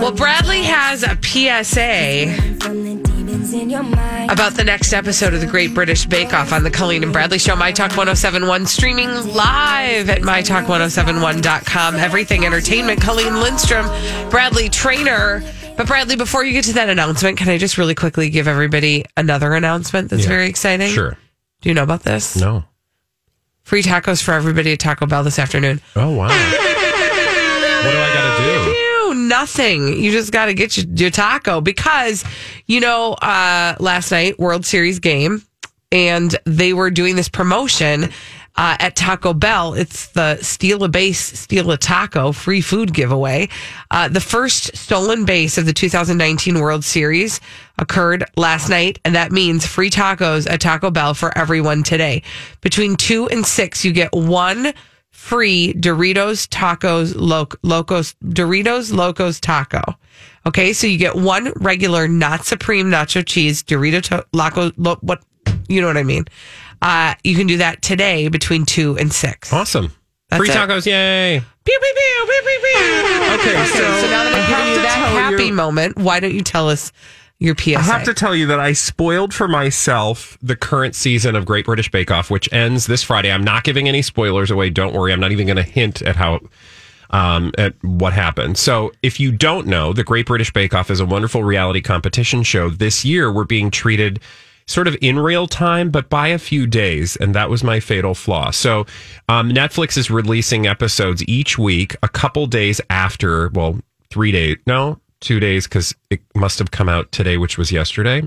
Well, Bradley has a PSA about the next episode of the Great British Bake Off on the Colleen and Bradley Show, My Talk 1071, streaming live at MyTalk1071.com. Everything Entertainment. Colleen Lindstrom, Bradley Traynor. But Bradley, before you get to that announcement, can I just really quickly give everybody another announcement that's Yeah. very exciting? Sure. Do you know about this? No. Free tacos for everybody at Taco Bell this afternoon. Oh wow. what do I got to do? Nothing. You just got to get your, your taco because, you know, uh, last night, World Series game, and they were doing this promotion uh, at Taco Bell. It's the Steal a Base, Steal a Taco free food giveaway. Uh, the first stolen base of the 2019 World Series occurred last night, and that means free tacos at Taco Bell for everyone today. Between two and six, you get one free Doritos Tacos Loc- Locos Doritos Locos Taco. Okay, so you get one regular not supreme nacho cheese Dorito to- Loco lo- what you know what I mean. Uh, you can do that today between two and six. Awesome. That's Free it. tacos, yay. Pew, pew, pew, pew, pew, pew. Okay, so, So now that I'm giving you that happy moment, why don't you tell us your PSA? I have to tell you that I spoiled for myself the current season of Great British Bake Off, which ends this Friday. I'm not giving any spoilers away. Don't worry. I'm not even going to hint at how um, at what happened. So, if you don't know, the Great British Bake Off is a wonderful reality competition show. This year, we're being treated sort of in real time, but by a few days, and that was my fatal flaw. So, um, Netflix is releasing episodes each week, a couple days after. Well, three days. No, two days because it must have come out today, which was yesterday.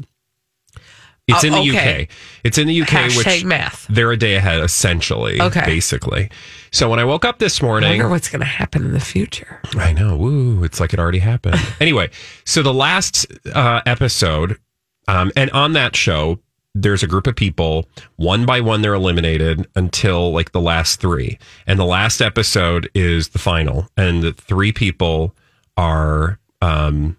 It's Oh, in the okay. UK. It's in the UK, Hashtag which math. they're a day ahead, essentially. Okay. basically. So when I woke up this morning. I wonder what's going to happen in the future. I know. Woo. It's like it already happened. anyway, so the last uh, episode, um, and on that show, there's a group of people. One by one, they're eliminated until like the last three. And the last episode is the final. And the three people are, um,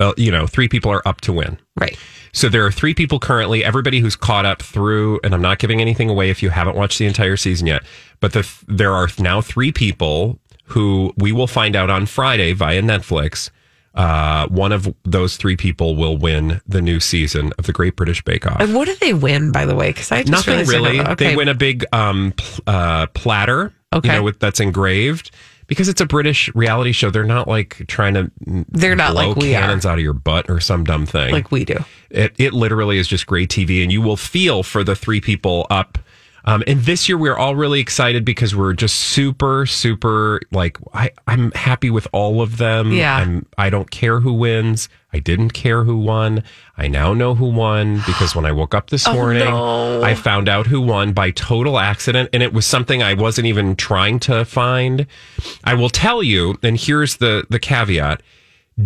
well, you know, three people are up to win. Right. So there are three people currently. Everybody who's caught up through, and I'm not giving anything away if you haven't watched the entire season yet. But the there are now three people who we will find out on Friday via Netflix. Uh, one of those three people will win the new season of the Great British Bake Off. And what do they win, by the way? Because I just Nothing really. Okay. They win a big um, pl- uh, platter. Okay. You know, with, that's engraved because it's a British reality show. They're not like trying to. They're not like we are. cannons out of your butt or some dumb thing like we do. it, it literally is just great TV, and you will feel for the three people up. Um, and this year, we're all really excited because we're just super, super like I, I'm happy with all of them. Yeah. I'm, I don't care who wins. I didn't care who won. I now know who won because when I woke up this morning, Oh, no. I found out who won by total accident, and it was something I wasn't even trying to find. I will tell you, and here's the the caveat: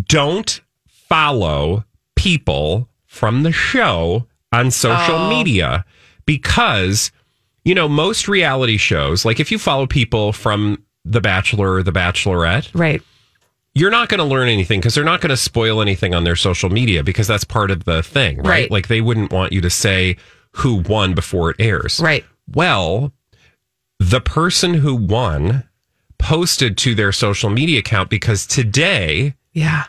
don't follow people from the show on social Oh. media because you know most reality shows like if you follow people from the bachelor or the bachelorette Right. you're not going to learn anything because they're not going to spoil anything on their social media because that's part of the thing right? Right. like they wouldn't want you to say who won before it airs Right. well the person who won posted to their social media account because today Yeah.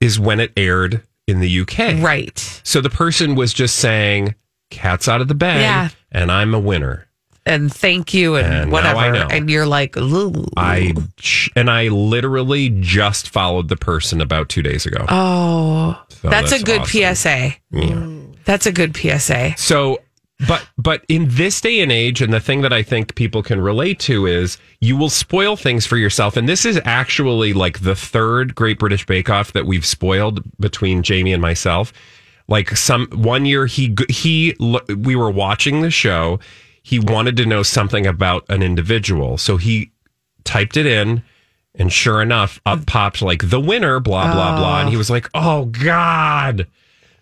is when it aired in the UK. Right. So the person was just saying, cat's out of the bag Yeah. and I'm a winner. and thank you and, And now I whatever, know. and you're like, Ooh. I and I literally just followed the person about two days ago. oh, So that's, a good awesome. PSA. Yeah. That's a good PSA. So, but but in this day and age, and the thing that I think people can relate to is you will spoil things for yourself, and this is actually like the third Great British Bake Off that we've spoiled between Jamie and myself. Like some one year, he he we were watching the show. He wanted to know something about an individual, so he typed it in. And sure enough, up popped like the winner, blah, blah, blah. Oh. And he was like, oh, God.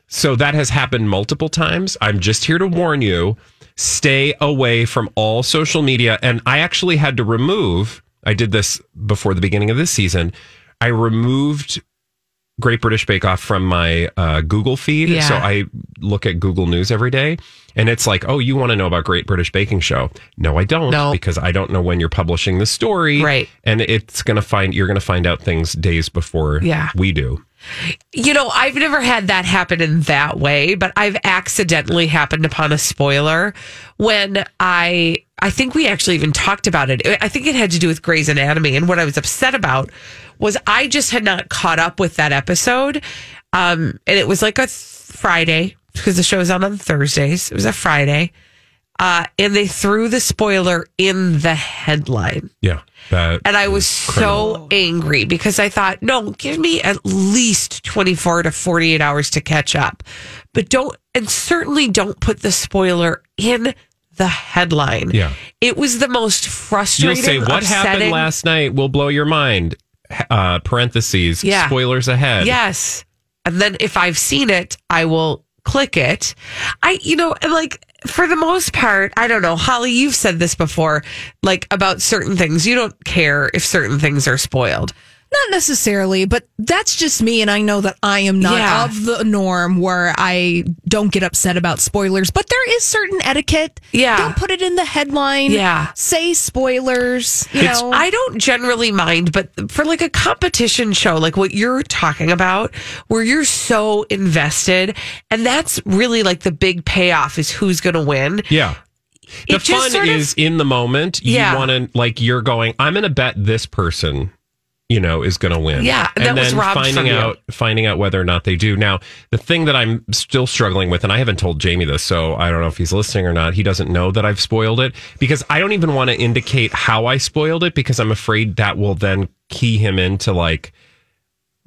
So that has happened multiple times. I'm just here to warn you stay away from all social media. And I actually had to remove, I did this before the beginning of this season. I removed Great British Bake Off from my uh, Google feed. Yeah. So I look at Google News every day. And it's like, oh, you want to know about Great British Baking Show? No, I don't. No. Because I don't know when you're publishing the story. Right. And it's going to find, you're going to find out things days before Yeah. we do. You know, I've never had that happen in that way, but I've accidentally happened upon a spoiler when I I think we actually even talked about it. I think it had to do with Grey's Anatomy and what I was upset about was I just had not caught up with that episode. Um and it was like a th- Friday because the show is on on Thursdays. It was a Friday. Uh and they threw the spoiler in the headline. Yeah. That And I was so angry because I thought, no, give me at least 24 to 48 hours to catch up. But don't, and certainly don't put the spoiler in the headline. Yeah. It was the most frustrating. You'll say what happened last night will blow your mind. Uh, parentheses. Yeah. Spoilers ahead. Yes. And then if I've seen it, I will click it. I, you know, like for the most part, I don't know. Holly, you've said this before, like about certain things. You don't care if certain things are spoiled. Not necessarily, but that's just me. And I know that I am not Yeah. of the norm where I don't get upset about spoilers, but there is certain etiquette. Yeah. Don't put it in the headline. Yeah. Say spoilers. You It's- know, I don't generally mind, but for like a competition show, like what you're talking about, where you're so invested, and that's really like the big payoff is who's going to win. Yeah. The It fun sort of- is in the moment. You Yeah. want to, like, you're going, I'm going to bet this person, you know, is going to win. Yeah, and that was robbed finding from you. out, finding out whether or not they do. Now, the thing that I'm still struggling with, and I haven't told Jamie this, so I don't know if he's listening or not. He doesn't know that I've spoiled it because I don't even want to indicate how I spoiled it because I'm afraid that will then key him into like,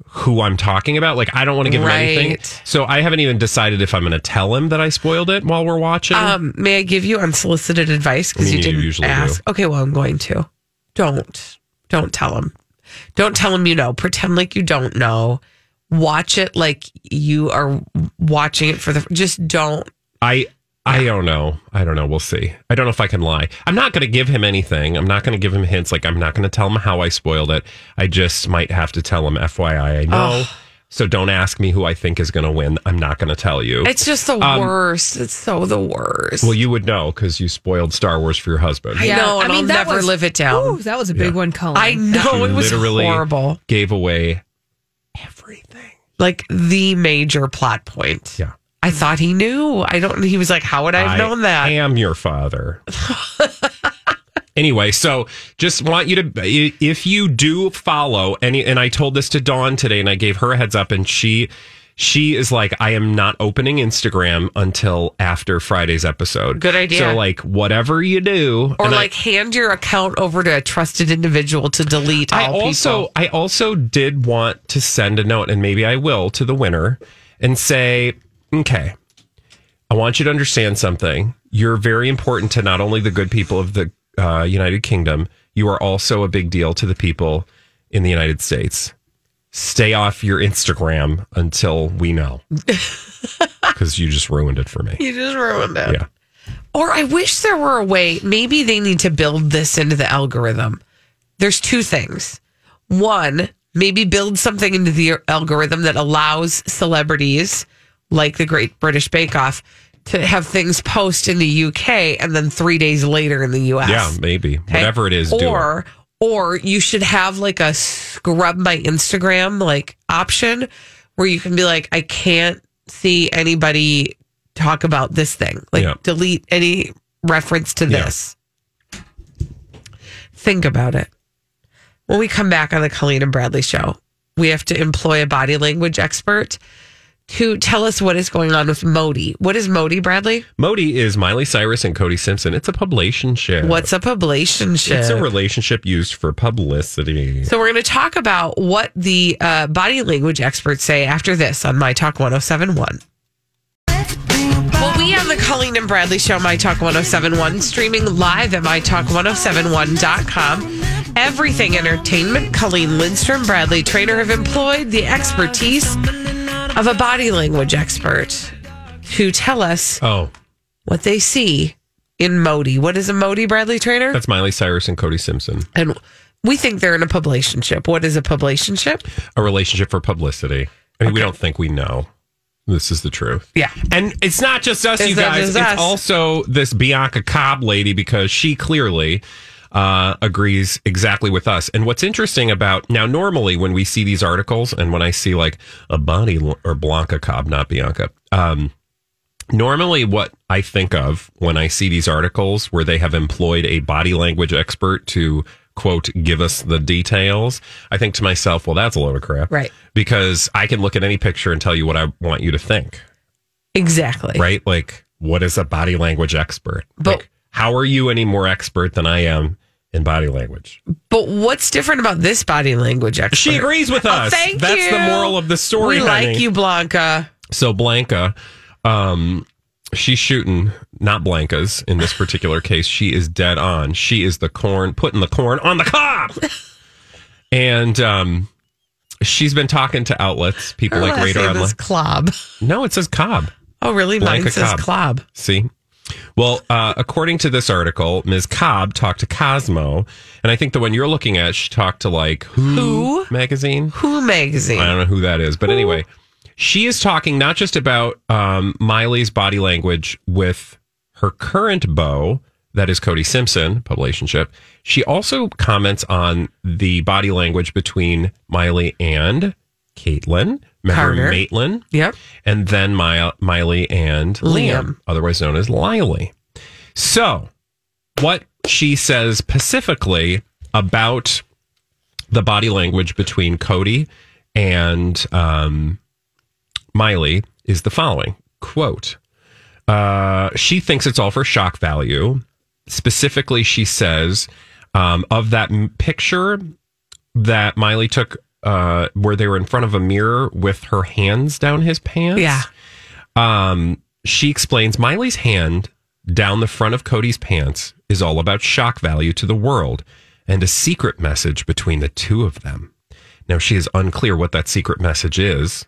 who I'm talking about. Like, I don't want to give him anything. So I haven't even decided if I'm going to tell him that I spoiled it while we're watching. Um, may I give you unsolicited advice because I mean, you you didn't usually ask? Okay, well, I'm going to. Don't, don't tell him. Don't tell him you know. Pretend like you don't know. Watch it like you are watching it for the. Just don't. I I don't know. I don't know. We'll see. I don't know if I can lie. I'm not going to give him anything. I'm not going to give him hints. Like I'm not going to tell him how I spoiled it. I just might have to tell him FYI. I know. So don't ask me who I think is going to win. I'm not going to tell you. It's just the Um, worst. It's so the worst. well, you would know because you spoiled Star Wars for your husband. I know, and I'll that never was- live it down. Ooh, that was a big Yeah. one, Colin. I know it was Literally horrible. Gave away everything. Like the major plot point. Yeah. I thought he knew. I don't. He was like, "How would I have known that?" I am your father. anyway, so just want you to, if you do follow any, and I told this to Dawn today, and I gave her a heads up, and she, she is like, I am not opening Instagram until after Friday's episode. Good idea. So like, whatever you do, or and I- like hand your account over to a trusted individual to delete all I also people. I also did want to send a note, and maybe I will to the winner and say, okay, I want you to understand something. You're very important to not only the good people of the uh, United Kingdom, you are also a big deal to the people in the United States. Stay off your Instagram until we know, because you just ruined it for me. You just ruined it. Yeah. Or I wish there were a way. Maybe they need to build this into the algorithm. There's two things. One, maybe build something into the algorithm that allows celebrities like the Great British Bake Off to have things post in the UK and then three days later in the US. Yeah, maybe. Okay? Whatever it is, or or you should have like a scrub my Instagram like option where you can be like, I can't see anybody talk about this thing. Like Yeah. delete any reference to Yeah. this. Think about it. When we come back on the Colleen and Bradley show, we have to employ a body language expert to tell us what is going on with Modi. What is Modi, Bradley? Modi is Miley Cyrus and Cody Simpson. It's a publicationship. What's a publicationship? It's a relationship used for publicity. So we're going to talk about what the uh, body language experts say after this on My Talk 1071. Well, we have the Colleen and Bradley Show, My Talk 1071, streaming live at MyTalk1071.com. Everything Entertainment, Colleen Lindstrom, Bradley Traynor have employed the expertise of a body language expert to tell us Oh, what they see in Modi. What is a Modi, Bradley Traynor? that's Miley Cyrus and Cody Simpson. and we think they're in a publicationship. What is a publicationship? A relationship for publicity. I mean, we don't think we know. This is the truth. Yeah. And it's not just us, It's you guys. It's us. also this Bianca Cobb lady because she clearly uh, agrees exactly with us. And what's interesting about now, normally when we see these articles and when I see like a body or Blanca Cobb, not Bianca, um, normally what I think of when I see these articles where they have employed a body language expert to quote give us the details i think to myself well that's a load of crap Right. because i can look at any picture and tell you what i want you to think Exactly. right like what is a body language expert But- like, how are you any more expert than i am in body language But what's different about this body language expert? she agrees with Oh, us thank that's you. the moral of the story We honey. like you, Blanca. So Blanca, um, she's shooting not Blanca's in this particular case. She is dead on. She is the corn, putting the corn on the cob. and um, she's been talking to outlets, people Her like Radar Online. is No, it says Cobb. Oh, really? Blanca Mine says Cobb. Klob. See? Well, uh, according to this article, Ms. Cobb talked to Cosmo, and I think the one you're looking at, she talked to like Who, Who? magazine. Who magazine? I don't know who that is, but anyway, she is talking not just about um, Miley's body language with her current beau, that is Cody Simpson, publicationship. She also comments on the body language between Miley and Caitlin, remember Carter. Maitland, Yep. and then My- Miley and Liam, Liam. otherwise known as Lily. So, what she says specifically about the body language between Cody and um, Miley is the following quote uh, She thinks it's all for shock value. Specifically, she says um, of that m- picture that Miley took uh, where they were in front of a mirror with her hands down his pants. Yeah. Um, she explains Miley's hand down the front of Cody's pants is all about shock value to the world and a secret message between the two of them. Now, she is unclear what that secret message is,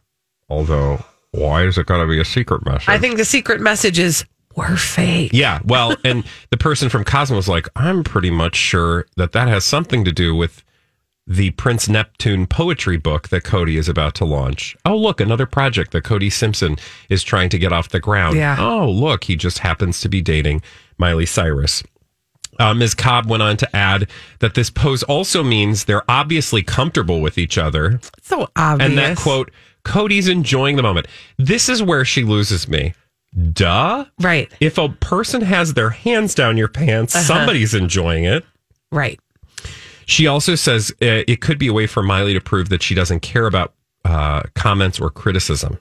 although, why is it going to be a secret message? I think the secret message is we're fake. Yeah, well, and the person from Cosmo was like, I'm pretty much sure that that has something to do with the Prince Neptune poetry book that Cody is about to launch. Oh, look, another project that Cody Simpson is trying to get off the ground. Yeah. Oh, look, he just happens to be dating Miley Cyrus. Uh, Ms. Cobb went on to add that this pose also means they're obviously comfortable with each other. So obvious. And that quote, Cody's enjoying the moment. This is where she loses me. Duh. Right. If a person has their hands down your pants, Uh-huh. somebody's enjoying it. Right. She also says uh, it could be a way for Miley to prove that she doesn't care about uh, comments or criticism.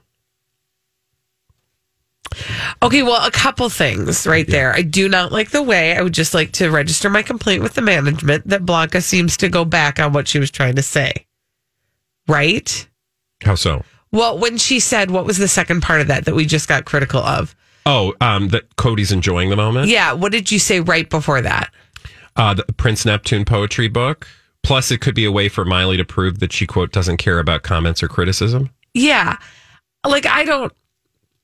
Okay, well, a couple things right there. I do not like the way I would just like to register my complaint with the management that Blanca seems to go back on what she was trying to say. Right? How so? Well, when she said, what was the second part of that that we just got critical of? Oh, um, that Cody's enjoying the moment. Yeah, what did you say right before that? Uh, the Prince Neptune poetry book. Plus, it could be a way for Miley to prove that she quote doesn't care about comments or criticism. Yeah. Like, I don't.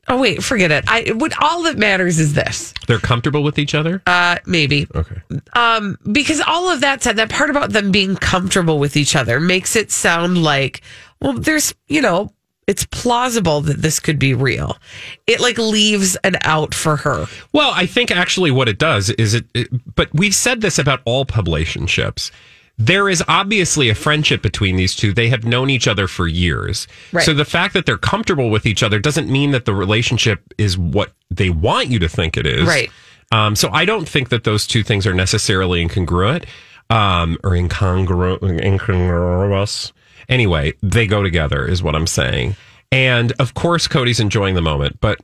Oh, wait, forget it. I what all that matters is this. They're comfortable with each other. Uh, maybe. Okay. Um, because all of that said, that part about them being comfortable with each other makes it sound like, well, there's, you know, it's plausible that this could be real. It like leaves an out for her. Well, I think actually what it does is it, it but we've said this about all publicationships. There is obviously a friendship between these two. They have known each other for years. Right. So the fact that they're comfortable with each other doesn't mean that the relationship is what they want you to think it is. Right. Um, so I don't think that those two things are necessarily incongruent. um, or incongru- incongruous. Anyway, they go together, is what I'm saying. And of course, Cody's enjoying the moment, but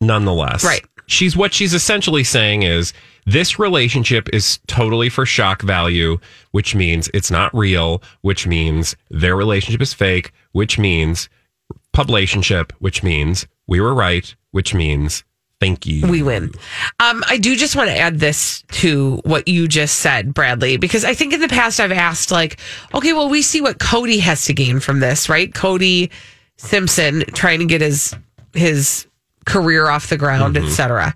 nonetheless, Right. She's what she's essentially saying is this relationship is totally for shock value, which means it's not real, which means their relationship is fake, which means publicationship, which means we were right, which means thank you. we win. Um, I do just want to add this to what you just said, Bradley, because I think in the past I've asked, like, okay, well, we see what Cody has to gain from this, right? Cody Simpson trying to get his his career off the ground, et cetera.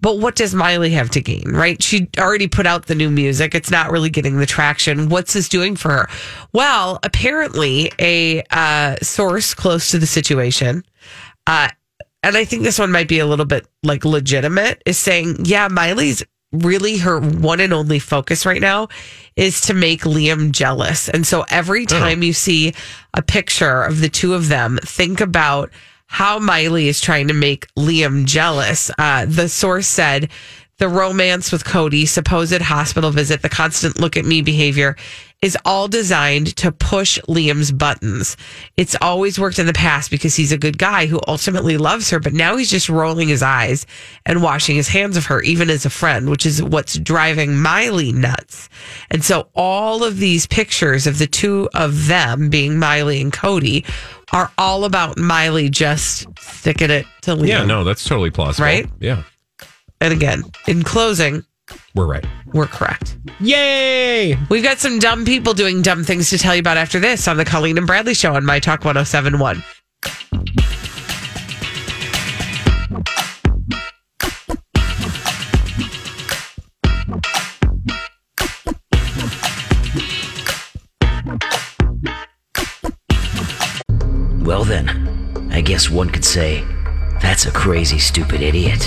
But what does Miley have to gain, right? She already put out the new music. It's not really getting the traction. What's this doing for her? Well, apparently, a uh, source close to the situation, uh, and I think this one might be a little bit like legitimate, is saying, yeah, Miley's really her one and only focus right now is to make Liam jealous. And so every time you see a picture of the two of them, think about how Miley is trying to make Liam jealous. Uh, the source said the romance with Cody, supposed hospital visit, the constant look at me behavior is all designed to push Liam's buttons. It's always worked in the past because he's a good guy who ultimately loves her, but now he's just rolling his eyes and washing his hands of her, even as a friend, which is what's driving Miley nuts. And so all of these pictures of the two of them being Miley and Cody are all about Miley just sticking it to Liam. yeah, no, that's totally plausible. Right? Yeah, And again, in closing, we're right. we're correct. Yay! We've got some dumb people doing dumb things to tell you about after this on the Colleen and Bradley Show on My Talk 1071. Well, then, I guess one could say that's a crazy, stupid idiot.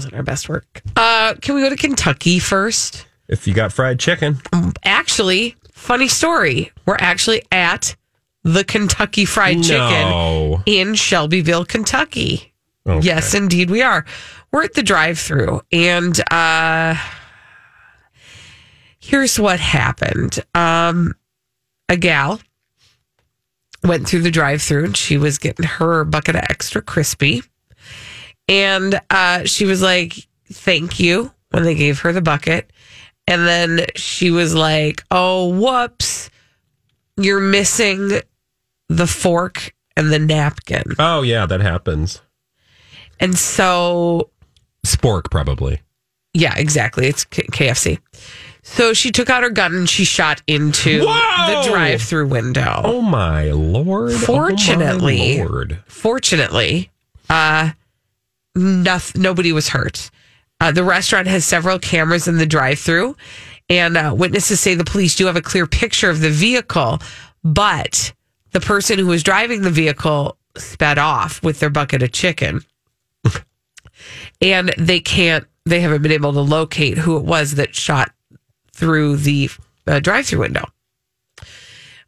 Wasn't our best work. Uh, can we go to Kentucky first? If you got fried chicken, Actually, funny story. We're actually at the Kentucky Fried Chicken in Shelbyville, Kentucky. Okay. Yes, indeed, we are. We're at the drive-through, and uh, here's what happened. Um, a gal went through the drive-through, and she was getting her bucket of extra crispy, and uh, she was like, "Thank you," when they gave her the bucket, and then she was like, "Oh, whoops, you're missing the fork and the napkin," Oh yeah, that happens. and so Spork probably. Yeah, exactly. It's K- KFC. So she took out her gun and she shot into Whoa! the drive-through window. Oh my lord! Fortunately- oh my lord. Fortunately, uh, noth- nobody was hurt. Uh, the restaurant has several cameras in the drive-through, and uh, witnesses say the police do have a clear picture of the vehicle, but the person who was driving the vehicle sped off with their bucket of chicken, and they can't. They haven't been able to locate who it was that shot through the uh, drive-through window.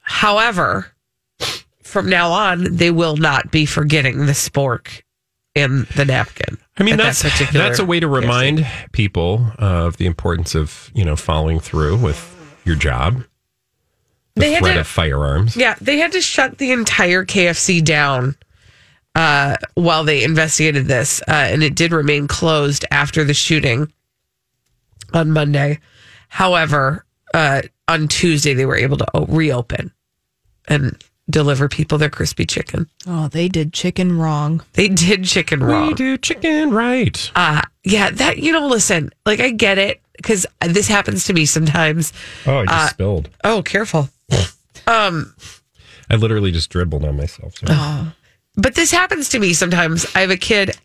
However, from now on, they will not be forgetting the spork and the napkin. I mean, at that that's a way to remind people of the importance of you know following through with your job. The They had threat to- of firearms. Yeah, they had to shut the entire KFC down uh, while they investigated this, uh, and it did remain closed after the shooting on Monday. However, uh, on Tuesday they were able to o- reopen and deliver people their crispy chicken. Oh, they did chicken wrong. They did chicken wrong. We do chicken right. Uh, yeah, that you know, listen, like I get it because this happens to me sometimes. Oh, I just uh, spilled. Oh, careful. Um, I literally just dribbled on myself. Sorry. but this happens to me sometimes. I have a kid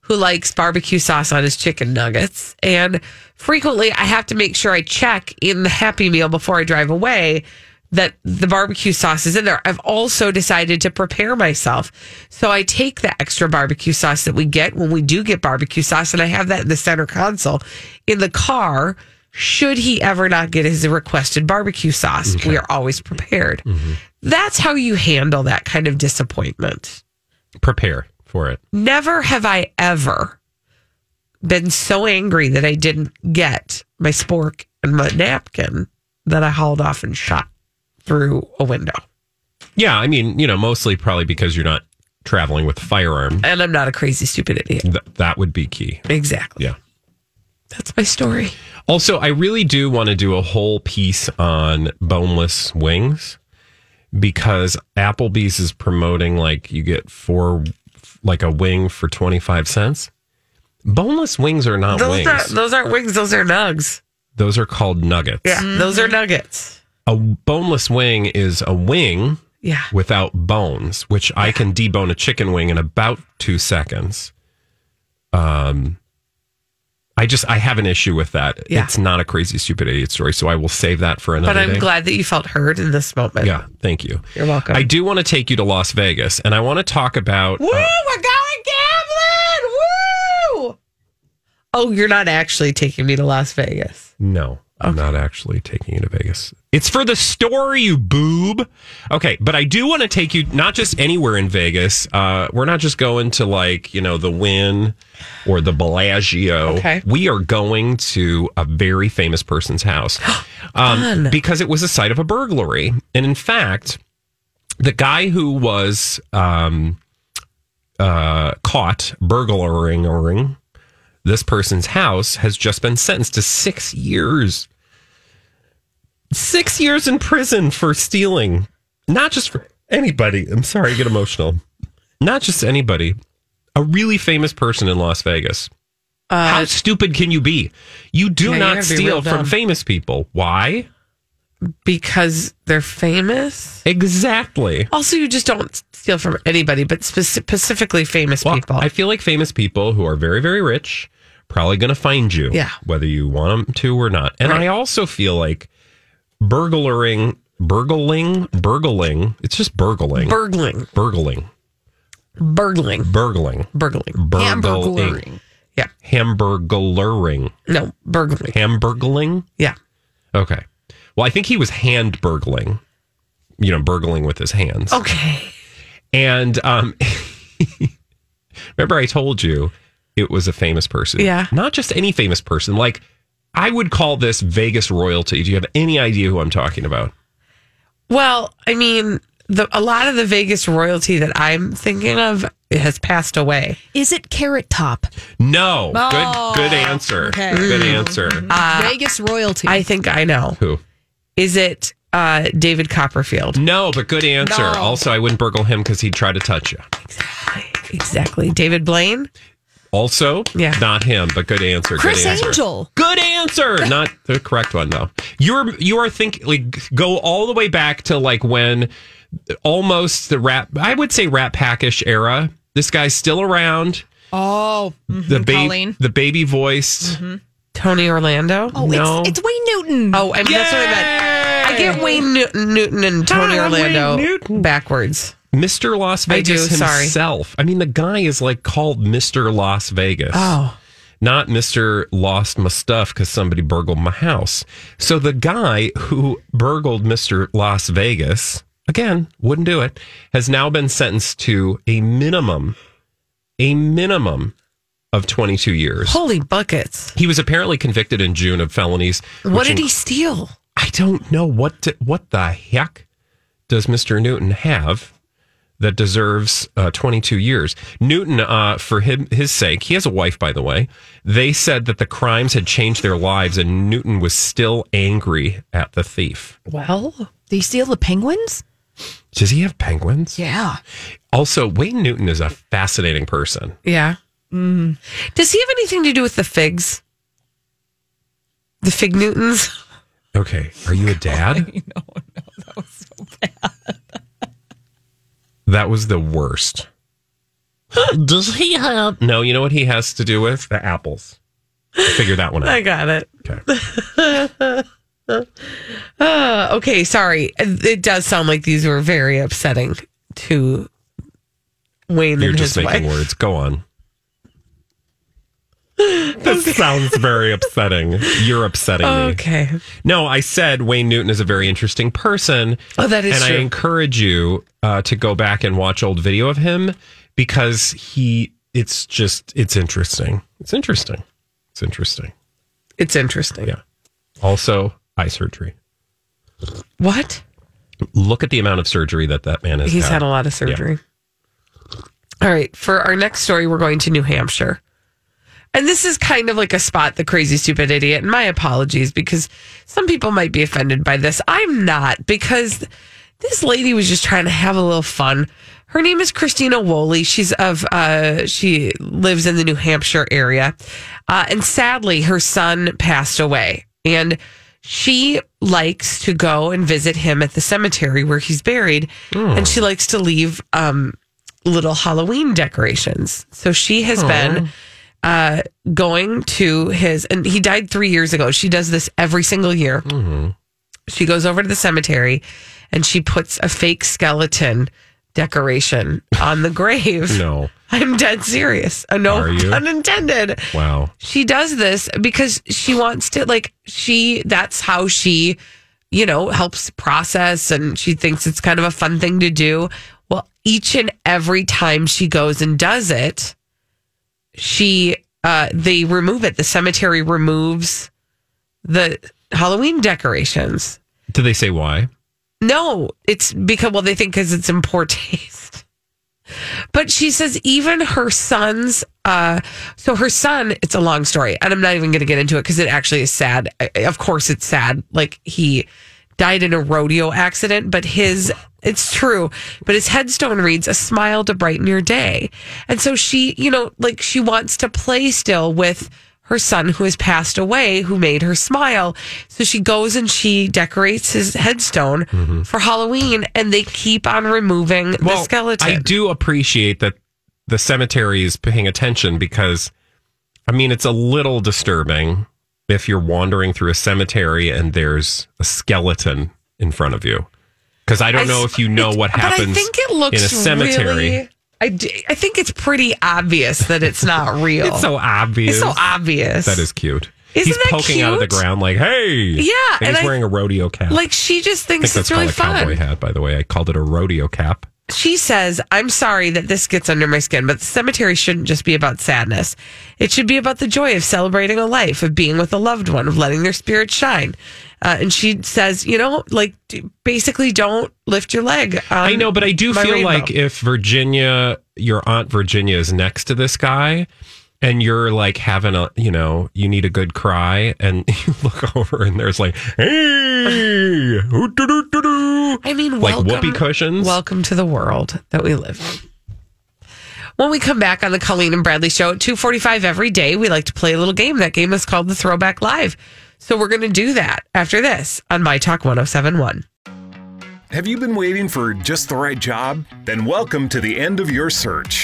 who likes barbecue sauce on his chicken nuggets, and frequently I have to make sure I check in the Happy Meal before I drive away that the barbecue sauce is in there. I've also decided to prepare myself. So I take the extra barbecue sauce that we get when we do get barbecue sauce and I have that in the center console in the car. Should he ever not get his requested barbecue sauce, we are always prepared. Mm-hmm. That's how you handle that kind of disappointment. Prepare for it. Never have I ever been so angry that I didn't get my spork and my napkin that I hauled off and shot through a window. Yeah, I mean, you know, mostly probably because you're not traveling with a firearm. And I'm not a crazy, stupid idiot. Th- that would be key. Exactly. Yeah. That's my story. Also, I really do want to do a whole piece on boneless wings because Applebee's is promoting like you get four, like a wing for 25 cents. Boneless wings are not Those, wings. are, those aren't wings, those are nugs. Those are called nuggets. Yeah, those are nuggets. A boneless wing is a wing Yeah. without bones, which I can debone a chicken wing in about two seconds. Um, I just I have an issue with that. Yeah. It's not a crazy stupid idiot story, so I will save that for another But I'm day. glad that you felt heard in this moment. Yeah, thank you. You're welcome. I do want to take you to Las Vegas, and I want to talk about. Woo, uh, we're going gambling. Woo! Oh, you're not actually taking me to Las Vegas. no, I'm not actually taking you to Vegas. It's for the story, you boob. Okay, but I do want to take you not just anywhere in Vegas. Uh, we're not just going to like you know the Wynn or the Bellagio. Okay. we are going to a very famous person's house um, because it was the site of a burglary, and in fact, the guy who was um, uh, caught burglaring this person's house has just been sentenced to six years. Six years in prison for stealing, not just for anybody. I'm sorry, I get emotional. Not just anybody, a really famous person in Las Vegas. How stupid can you be? You do Uh, yeah, not steal from famous people. Why? Because they're famous. Exactly. Also, you just don't steal from anybody, but spec- specifically famous Well, people. I feel like famous people who are very, very rich probably going to find you, Yeah. whether you want them to or not. And Right. I also feel like burglaring, burgling, burgling. It's just burgling, burgling, burgling, burgling, burgling, burgling. burgling, Yeah. hamburglaring, No, burgling. hamburgling. Yeah. Okay. Well, I think he was hand burgling. You know, burgling with his hands. Okay. And um, remember, I told you it was a famous person. Yeah. Not just any famous person. Like, I would call this Vegas royalty. Do you have any idea who I'm talking about? Well, I mean, the a lot of the Vegas royalty that I'm thinking of has passed away. Is it Carrot Top? No. Oh, good, good answer. okay. Good answer. Vegas royalty. I think I know. Who? Is it uh, David Copperfield? No, but good answer. No. Also, I wouldn't burgle him because he'd try to touch you. Exactly. Exactly. David Blaine? Also, Yeah. not him, but good answer. Chris good answer. Angel. Good answer. Not the correct one though. You're you are thinking like go all the way back to like when almost the rap I would say rat packish era. This guy's still around. Oh, The baby the baby voiced. Tony Orlando? oh, no. it's, it's Wayne Newton. Oh, I mean, that's what I meant. I get Wayne Newton, Newton and Tony Ah, Orlando backwards. Mr. Las I do, Vegas sorry. himself. I mean, the guy is like called Mr. Las Vegas. Oh. Not Mr. Lost My Stuff because somebody burgled my house. So the guy who burgled Mr. Las Vegas, again, wouldn't do it, has now been sentenced to a minimum, a minimum of 22 years. Holy buckets. He was apparently convicted in June of felonies. What did he steal? I don't know what to, what the heck does Mr. Newton have that deserves uh, 22 years. Newton, uh, for him, his sake, he has a wife, by the way. They said that the crimes had changed their lives, and Newton was still angry at the thief. Well, they steal the penguins? Does he have penguins? Yeah. Also, Wayne Newton is a fascinating person. yeah. Does he have anything to do with the figs? The fig Newtons? Okay, are you a dad? no, no, that was so bad. That was the worst. Does he have? No, you know what he has to do with the apples. Figure that one out. I got it. Okay. Uh, okay, sorry. It does sound like these were very upsetting to Wayne. You're and just making wife. words. Go on. This sounds very upsetting. You're upsetting me. Okay. No, I said Wayne Newton is a very interesting person. Oh, that is and true. I encourage you uh, to go back and watch old video of him because he, it's just, it's interesting. It's interesting. It's interesting. It's interesting. Yeah. Also, eye surgery. What? Look at the amount of surgery that that man has He's had a lot of surgery. All right. For our next story, we're going to New Hampshire. And this is kind of like a spot the crazy, stupid idiot. And my apologies because some people might be offended by this. I'm not because this lady was just trying to have a little fun. Her name is Christina Woolley. She's of, uh, she lives in the New Hampshire area. Uh, and sadly, her son passed away. And she likes to go and visit him at the cemetery where he's buried. And she likes to leave, um, little Halloween decorations. So she has been uh, going to his, and he died three years ago. She does this every single year. She goes over to the cemetery and she puts a fake skeleton decoration on the grave. No. I'm dead serious. Uh, no Are you? pun intended. Wow. She does this because she wants to, like, she, that's how she, you know, helps process and she thinks it's kind of a fun thing to do. Well, each and every time she goes and does it, she, uh, they remove it. The cemetery removes the Halloween decorations. Do they say why? No, it's because, well, they think because it's in poor taste. But she says even her son's, uh, so her son, it's a long story, and I'm not even going to get into it because it actually is sad. Of course, it's sad. Like he died in a rodeo accident, but his, it's true, but his headstone reads, a smile to brighten your day. And so she, you know, like she wants to play still with her son who has passed away, who made her smile. So she goes and she decorates his headstone mm-hmm. for Halloween, and they keep on removing the skeleton. I do appreciate that the cemetery is paying attention because, I mean, it's a little disturbing if you're wandering through a cemetery and there's a skeleton in front of you. Because I don't I know if you know it- what happens I think it looks in a cemetery. Really, I, I think it's pretty obvious that it's not real. It's so obvious. It's so obvious. That is cute. Isn't he's poking out of the ground like, hey. Yeah, And, and he's I- wearing a rodeo cap. like she just thinks it's really a cowboy hat, by the way. I called it a rodeo cap. She says, "I'm sorry that this gets under my skin, but the cemetery shouldn't just be about sadness. It should be about the joy of celebrating a life, of being with a loved one, of letting their spirit shine." Uh, and she says, "You know, like basically, don't lift your leg." I know, but I do feel rainbow. like if Virginia, your aunt Virginia is next to this guy and you're like having a, you know, you need a good cry and you look over and there's like, hey. I mean, like welcome, whoopee cushions. Welcome to the world that we live in. When we come back on the Colleen and Bradley show at 245 every day, we like to play a little game. That game is called the Throwback Live. So we're going to do that after this on My Talk 1071. Have you been waiting for just the right job? Then welcome to the end of your search.